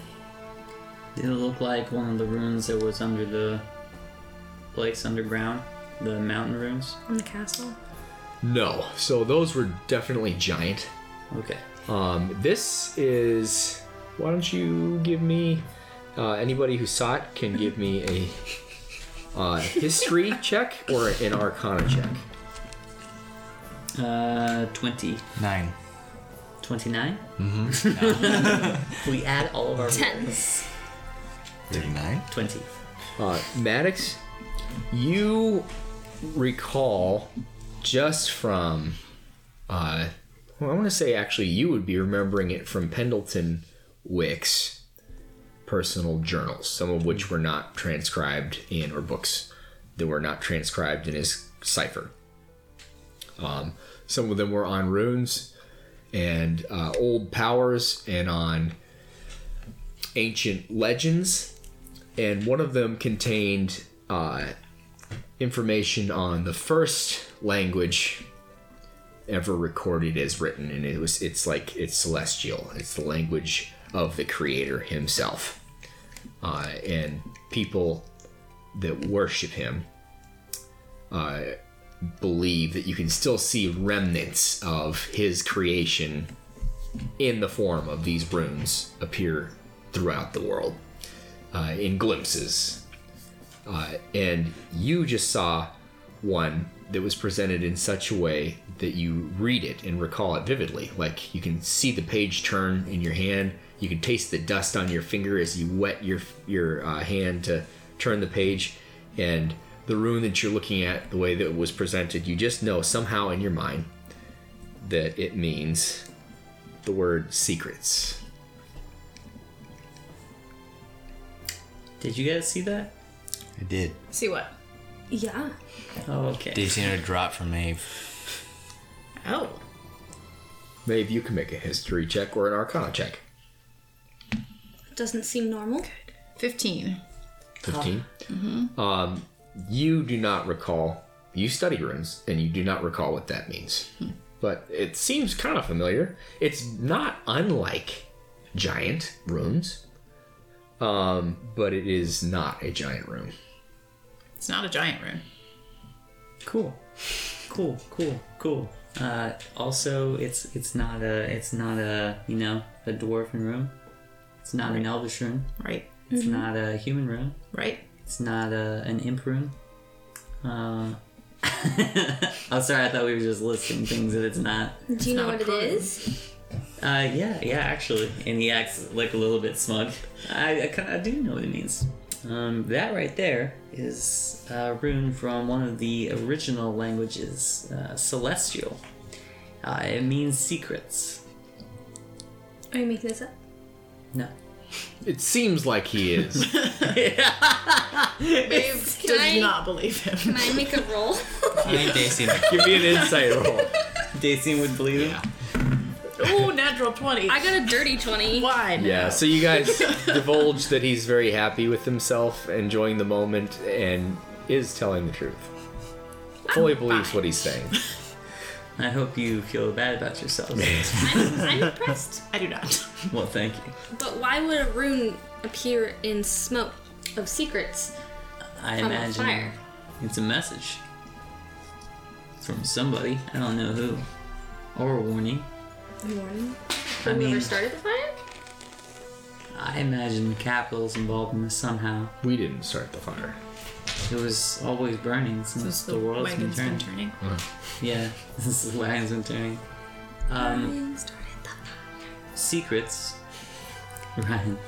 Did it look like one of the runes that was under the place underground? The mountain runes? On the castle. No, so those were definitely giant. Okay. Um, this is. Why don't you give me? Uh, anybody who saw it can give me a uh, history check or an arcana check. Uh, 20. Nine. 29? Mm-hmm. (laughs) we add all of our Ten. rolls. 39. 20. Uh, Maddox, you recall just from, uh, well, I want to say actually you would be remembering it from Pendleton Wick's personal journals, some of which were not transcribed in, or books that were not transcribed in his cipher. Um, some of them were on runes and uh, old powers and on ancient legends and one of them contained uh, information on the first language ever recorded as written and it was it's like it's celestial it's the language of the creator himself uh, and people that worship him uh, believe that you can still see remnants of his creation in the form of these runes appear throughout the world uh, in glimpses. Uh, and you just saw one that was presented in such a way that you read it and recall it vividly. Like you can see the page turn in your hand. You can taste the dust on your finger as you wet your your uh, hand to turn the page, and the rune that you're looking at, the way that it was presented, you just know somehow in your mind that it means the word secrets. Did you guys see that? I did. See what? Yeah. Oh, okay. Did you see a drop from Maeve? Oh. Maybe you can make a history check or an arcana check. Doesn't seem normal. 15. 15. Um, you do not recall. You study runes, and you do not recall what that means. But it seems kind of familiar. It's not unlike giant runes, um, but it is not a giant rune. It's not a giant rune. Cool. Cool, cool, cool. Uh, also, it's it's not a it's not a you know a dwarven rune. It's not an elvish rune. Right. It's not a human rune. Right. It's not a, an imp rune. Uh, (laughs) I'm sorry, I thought we were just listing things that it's not. Do you know what it is? Uh, yeah, yeah, actually. And he acts like a little bit smug. I, I, kinda, I do know what it means. Um, that right there is a rune from one of the original languages, uh, Celestial. Uh, it means secrets. Are you making this up? No. It seems like he is. (laughs) Maeve Can does I- not believe him. Can I make a roll? I think Daisy Give me an insight roll. Dacian would believe him. Ooh, natural 20. I got a dirty 20. Why? now? Yeah, so you guys (laughs) divulge that he's very happy with himself, enjoying the moment, and is telling the truth. Fully believes what he's saying. (laughs) I hope you feel bad about yourself. (laughs) I'm, I'm impressed. (laughs) I do not. well, thank you. But why would a rune appear in smoke of secrets? I From a imagine fire. it's a message from somebody. I don't know who. Or a warning. Warning. I Whoever mean, started the fire? I imagine capital's involved in this somehow. We didn't start the fire. It was always burning since Since the, world's been wagon's been turning. turning. Yeah, (laughs) this is the wagon's been turning. Um, Ryan started the secrets. Ryan,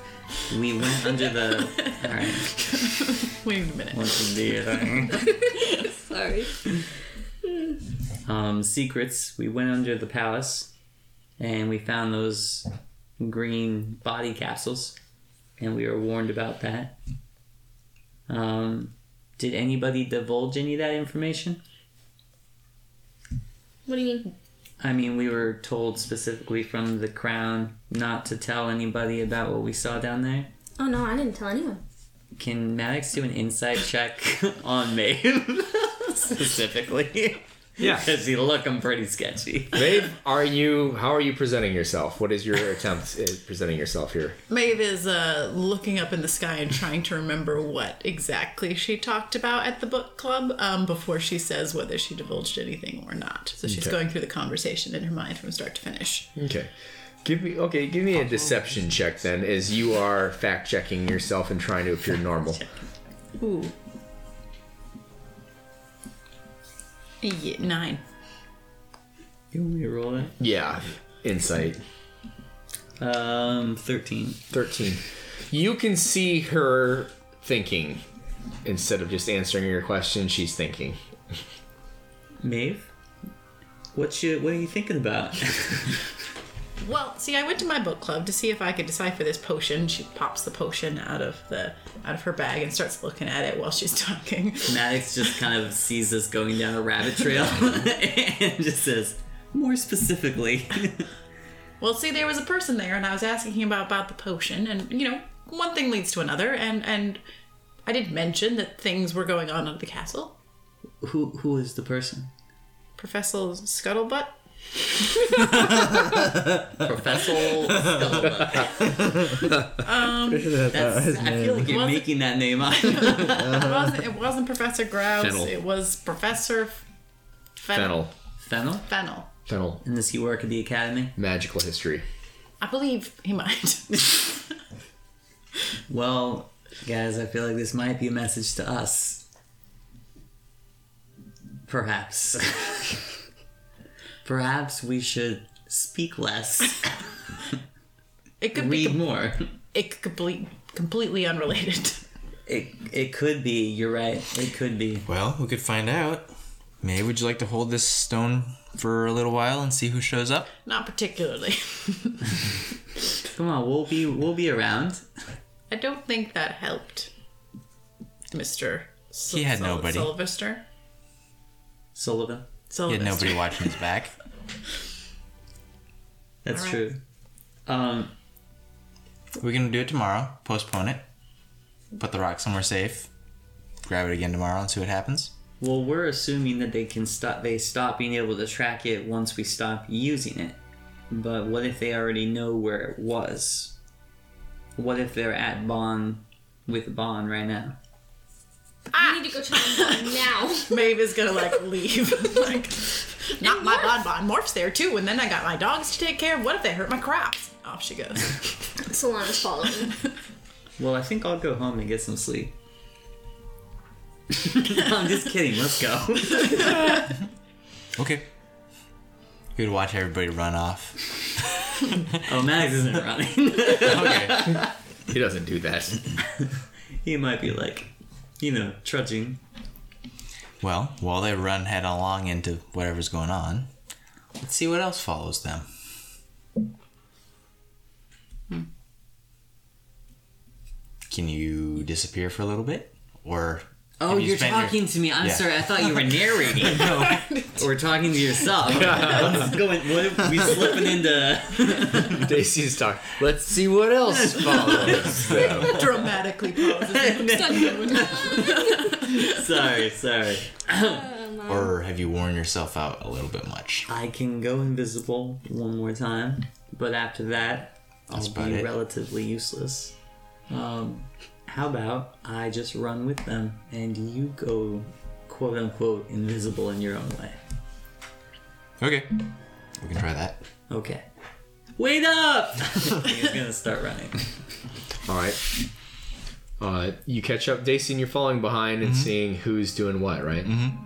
we went under the. Alright, (laughs) Wait a minute. what's (laughs) the? Sorry. um, secrets. We went under the palace, and we found those green body capsules, and we were warned about that. Um, did anybody divulge any of that information? What do you mean? I mean, we were told specifically from the crown not to tell anybody about what we saw down there. Oh no, I didn't tell anyone. Can Maddox do an insight check (laughs) on Maeve (laughs) specifically? Yeah. (laughs) Because you look I'm pretty sketchy. Maeve, are you? How are you presenting yourself? What is your attempt at presenting yourself here? Maeve is uh, looking up in the sky and trying to remember what exactly she talked about at the book club um, before she says whether she divulged anything or not. So she's Okay. going through the conversation in her mind from start to finish. Okay. Give me okay. Give me a deception check then, as you are fact checking yourself and trying to appear normal. Ooh. Yeah, nine. You want me to roll it? Yeah. Insight. Um, 13. 13. You can see her thinking. Instead of just answering your question, she's thinking. Maeve? What you, what are you thinking about? (laughs) Well, see, I went to my book club to see if I could decipher this potion. She pops the potion out of the out of her bag and starts looking at it while she's (laughs) talking. Maddox just kind of sees us going down a rabbit trail (laughs) and just says, more specifically. (laughs) Well, see, there was a person there, and I was asking him about about the potion, and you know, one thing leads to another, and and I did mention that things were going on at the castle. who Who is the person? Professor Scuttlebutt. Professor Scuttlebutt. Um, that's, I feel like you're making that name up. It wasn't, it wasn't Professor Grouse. Fennel. It was Professor Fennel. Fennel? Fennel. Fennel. And does he work at the academy? Magical history. I believe he might. (laughs) Well, guys, I feel like this might be a message to us. Perhaps. (laughs) Perhaps we should speak less, (laughs) It could be read com- more. it could complete, completely unrelated. It, it could be, you're right. It could be. Well, we could find out. May, would you like to hold this stone for a little while and see who shows up? Not particularly. (laughs) Come on, we'll be we'll be around. I don't think that helped, Mister. He had nobody. Sylvester. Sullivan. He Sylvester. had nobody watching his back. (laughs) That's Alright. true. Um, We're gonna do it tomorrow. Postpone it. Put the rock somewhere safe. Grab it again tomorrow and see what happens. well, we're assuming that they can stop. They stop being able to track it once we stop using it. But what if they already know where it was? What if they're at Bond with Bond right now? Ah. I need to go check on Bond now. (laughs) Maeve is gonna like leave. (laughs) like, not my bon bon. Morph's there too, and then I got my dogs to take care of. What if they hurt my crops? Off she goes. (laughs) Solana's following. Well, I think I'll go home and get some sleep. I'm just kidding. Let's go. Okay. You'd watch everybody run off. Oh, Max isn't running. Okay. He doesn't do that. he might be like, you know, trudging. well, while they run head along into whatever's going on, let's see what else follows them. Hmm. Can you disappear for a little bit? Or Oh, you you're spent your- talking to me. I'm Yeah. sorry. I thought you were (laughs) narrating. (laughs) or talking to yourself. (laughs) What's going? What are we slipping into? Daisy's talk. Let's see what else follows. them. Dramatically pauses. sorry, sorry. Or have you worn yourself out a little bit much? I can go invisible one more time, but after that, That's I'll be it. relatively useless. Um, how about I just run with them and you go, quote unquote, invisible in your own way? Okay. We can try that. Okay. Wait up! (laughs) He's gonna start running. All right. Uh, you catch up, Daisy, and you're falling behind and seeing who's doing what, right? Mm-hmm.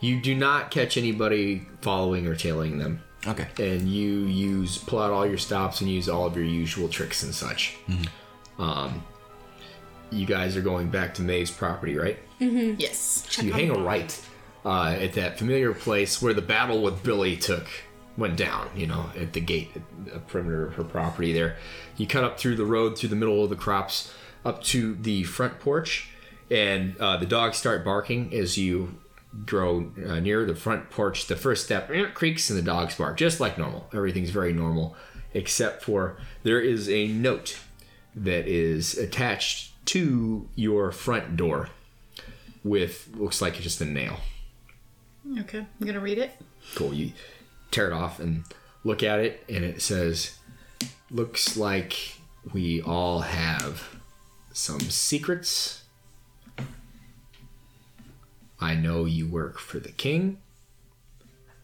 You do not catch anybody following or tailing them, Okay. and you use pull out all your stops and use all of your usual tricks and such. Um, you guys are going back to May's property, right? yes. So you hang a right uh, at that familiar place where the battle with Billy took went down. You know, at the gate, at the perimeter of her property. There, you cut up through the road, through the middle of the crops, up to the front porch, and uh, the dogs start barking as you grow uh, near the front porch. The first step eh, creaks, and the dogs bark just like normal. Everything's very normal, except for there is a note that is attached to your front door with looks like just a nail. Okay, I'm gonna read it. Cool. You tear it off and look at it, and it says, "Looks like we all have some secrets. I know you work for the king.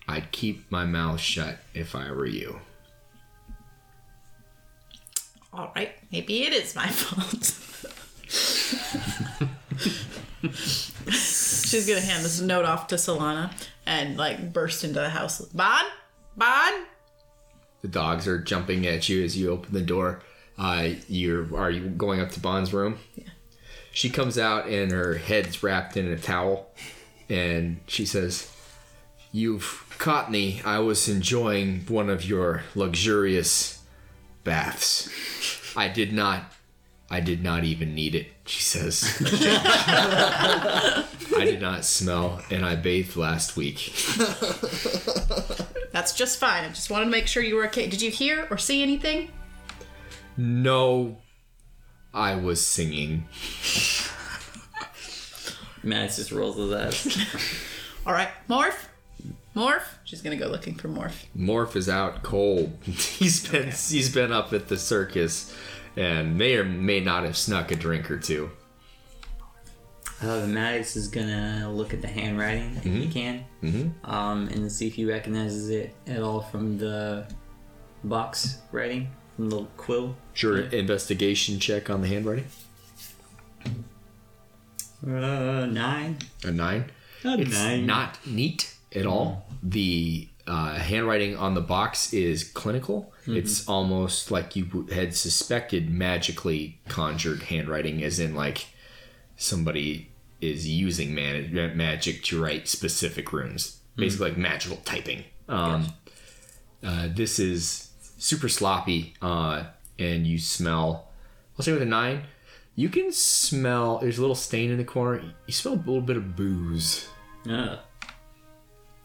I'd keep my mouth shut if I were you." All right, maybe it is my (laughs) fault. (laughs) She's gonna hand this note off to Solana and like burst into the house. Bon, Bon. The dogs are jumping at you as you open the door. Uh, you're are you going up to Bond's room? Yeah. She comes out and her head's wrapped in a towel, and she says, "You've caught me. I was enjoying one of your luxurious baths. I did not. I did not even need it." She says. (laughs) I did not smell, and I bathed last week. (laughs) That's just fine. I just wanted to make sure you were okay. Did you hear or see anything? No, I was singing. Max just rolls his ass. (laughs) All right, Morph. Morph. She's gonna go looking for Morph. Morph is out cold. He's been he's been up at the circus, and may or may not have snuck a drink or two. Uh, Maddox is gonna look at the handwriting if he can, Mm-hmm. um, and see if he recognizes it at all from the box writing, from the quill. Sure, investigation check on the handwriting. Uh, nine. A nine. A It's nine. not neat at all. The uh, handwriting on the box is clinical. It's almost like you had suspected magically conjured handwriting, as in like somebody is using man- magic to write specific runes, basically like magical typing. Um, uh, this is super sloppy, uh, and you smell. I'll say with a nine, you can smell. There's a little stain in the corner. You smell a little bit of booze. Uh,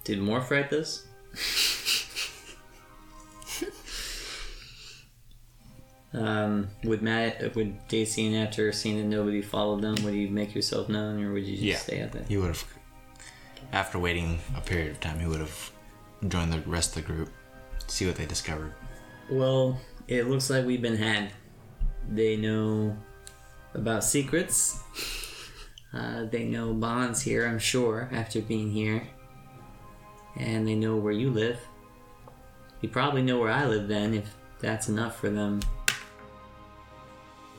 did Morph write this? (laughs) um, would Matt, would Daisy and after seeing that nobody followed them, would you make yourself known, or would you just Yeah. stay out there? He would have, after waiting a period of time, he would have joined the rest of the group, to see what they discovered. Well, it looks like we've been had. They know about secrets. Uh, they know Bond's here, I'm sure, after being here. And they know where you live. You probably know where I live then, if that's enough for them.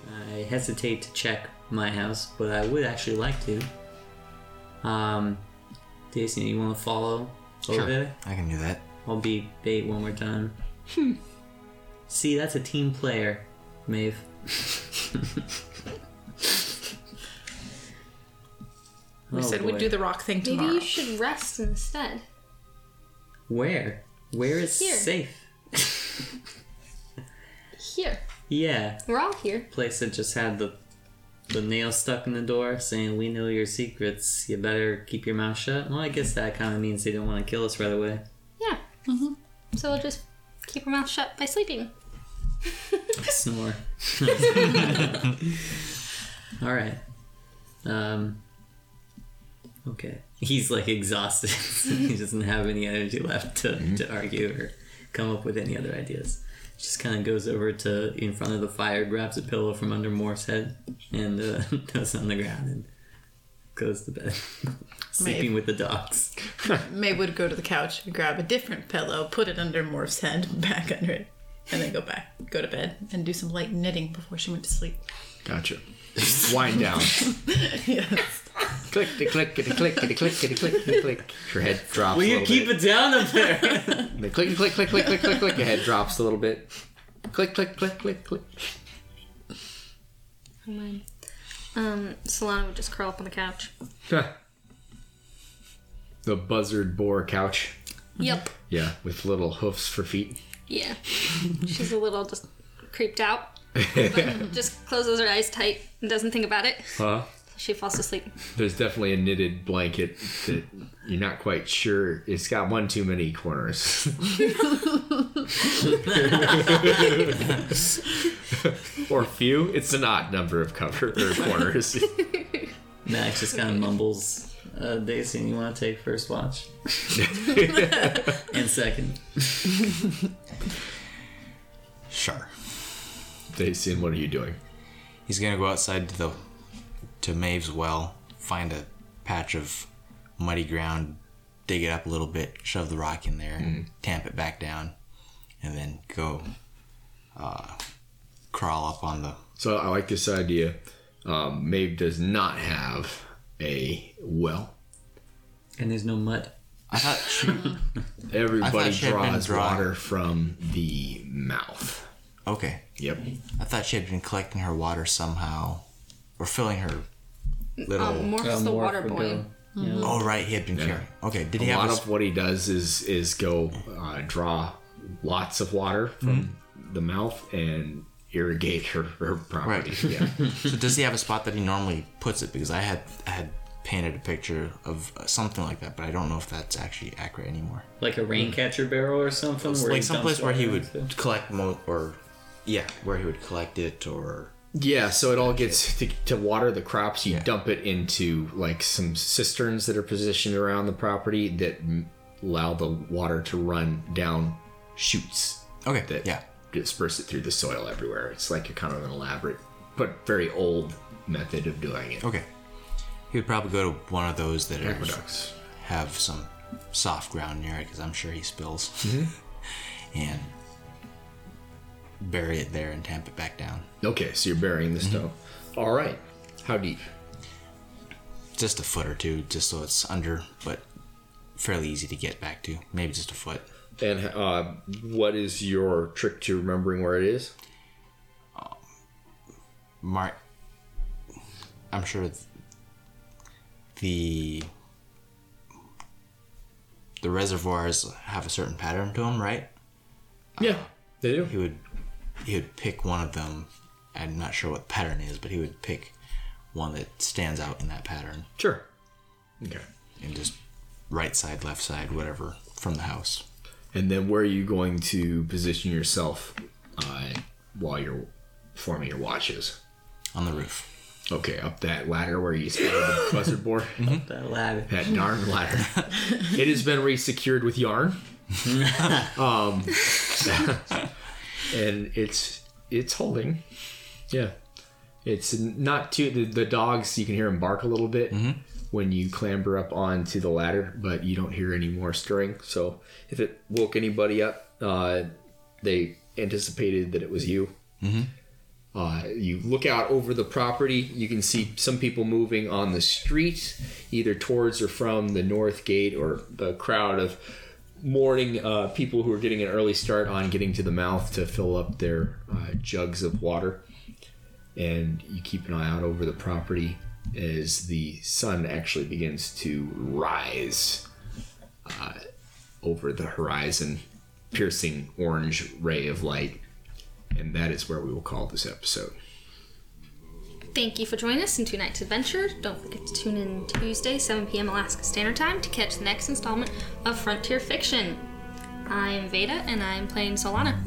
I hesitate to check my house, but I would actually like to. Um, Daisy, you want to follow over there? I can do that. I'll be bait one more time. See, that's a team player, Maeve. (laughs) We Oh, said we'd do the rock thing Maybe tomorrow. you should rest instead. Where? Where is Here. safe? (laughs) Here. Yeah, We're all here. place that just had the the nail stuck in the door saying, "We know your secrets. You better keep your mouth shut." Well, I guess that kind of means they don't want to kill us right away. Yeah. So we'll just keep our mouth shut by sleeping. (laughs) Snore. (laughs) All right. Um. Okay. He's like exhausted. (laughs) he doesn't have any energy left to, to argue or come up with any other ideas. Just kind of goes over to in front of the fire, grabs a pillow from under Morph's head, and uh, (laughs) goes on the ground and goes to bed, (laughs) sleeping with the dogs. (laughs) May would go to the couch, and grab a different pillow, put it under Morph's head, back under it, and then go back, go to bed, and do some light knitting before she went to sleep. Gotcha. Wind down. yes clickety click, clickety click, clickety click. click, click. Your head drops. Will you keep bit. it down up there? the click click click click click click click. Your head drops a little bit. Click click click click click. Oh man. Um, Solana would just curl up on the couch. the buzzard boar couch. Yep. Yeah, with little hoofs for feet. Yeah. She's a little just creeped out. just closes her eyes tight and doesn't think about it. Huh? She falls asleep. There's definitely a knitted blanket that you're not quite sure. It's got one too many corners. (laughs) or few. It's an odd number of cover or corners. (laughs) Max just kind of mumbles. Uh, Daisy, you want to take first watch? (laughs) and second. Sure. Dacian, what are you doing? He's gonna go outside to the to Maeve's well, find a patch of muddy ground, dig it up a little bit, shove the rock in there, and tamp it back down, and then go uh, crawl up on the. So I like this idea. Um, Maeve does not have a well. And there's no mud. I thought she. (laughs) Everybody she had been draws drawing- water from the mouth. Okay, Yep. I thought she had been collecting her water somehow, or filling her little. Um, Morph's the water boy. oh right, he had been carrying. Okay, did he a have lot a, of what he does is is go uh, draw lots of water from the mouth and irrigate her, her property. Right. Yeah. (laughs) So does he have a spot that he normally puts it? Because I had I had painted a picture of uh, something like that, but I don't know if that's actually accurate anymore. Like a rain catcher barrel or something? where he like someplace where he water would into? collect mo or yeah, where he would collect it or yeah. So it all gets to, to water the crops. You Yeah. dump it into like some cisterns that are positioned around the property that allow the water to run down shoots. okay, that yeah, disperse it through the soil everywhere. It's like a kind of an elaborate but very old method of doing it. okay. He would probably go to one of those that Aqueducts. have some soft ground near it, because I'm sure he spills, mm-hmm. (laughs) and bury it there and tamp it back down. Okay, so you're burying the stone. All right. How deep? Just a foot or two, just so it's under, but fairly easy to get back to. Maybe just a foot. And uh, what is your trick to remembering where it is? Mark, I'm sure th- the the reservoirs have a certain pattern to them, right? Yeah, they do. He would he would pick one of them. I'm not sure what the pattern is, but he would pick one that stands out in that pattern Sure. Okay. and just right side, left side, whatever from the house. And then where are you going to position yourself uh, while you're forming your watches? On the roof. Okay, up that ladder where you started the (laughs) buzzard board. That ladder. That darn ladder. (laughs) it has been resecured with yarn. (laughs) um, and it's it's holding. Yeah, it's not too. The, the dogs you can hear them bark a little bit when you clamber up onto the ladder, but you don't hear any more stirring. So if it woke anybody up, uh, they anticipated that it was you. Uh, you look out over the property. You can see some people moving on the street, either towards or from the north gate, or the crowd of morning uh, people who are getting an early start on getting to the mouth to fill up their uh, jugs of water. And you keep an eye out over the property as the sun actually begins to rise uh, over the horizon, piercing orange ray of light. And that is where we will call this episode. Thank you for joining us in Two Nights Adventure. Don't forget to tune in Tuesday, 7 p.m. Alaska Standard Time to catch the next installment of Frontier Fiction. I'm Veda and I'm playing Solana.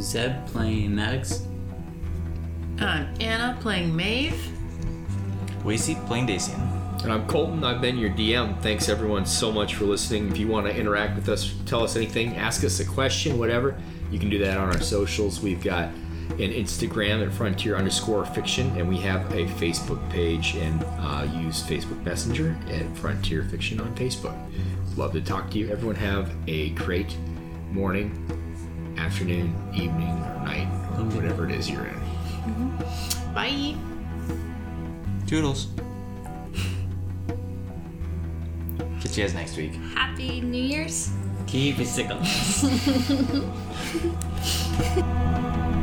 Zeb playing Maddox. I'm Anna playing Maeve. Wasey playing Dacian. And I'm Colton. I've been your DM. Thanks everyone so much for listening. If you want to interact with us, tell us anything, ask us a question, whatever, you can do that on our socials. We've got an Instagram at frontier underscore fiction, and we have a Facebook page and uh, use Facebook Messenger at Frontier Fiction on Facebook. Love to talk to you. Everyone have a great morning, afternoon, evening, or night, or whatever it is you're in. Bye. Toodles. Catch you guys next week. Happy New Year's. Keep it sick on. (laughs)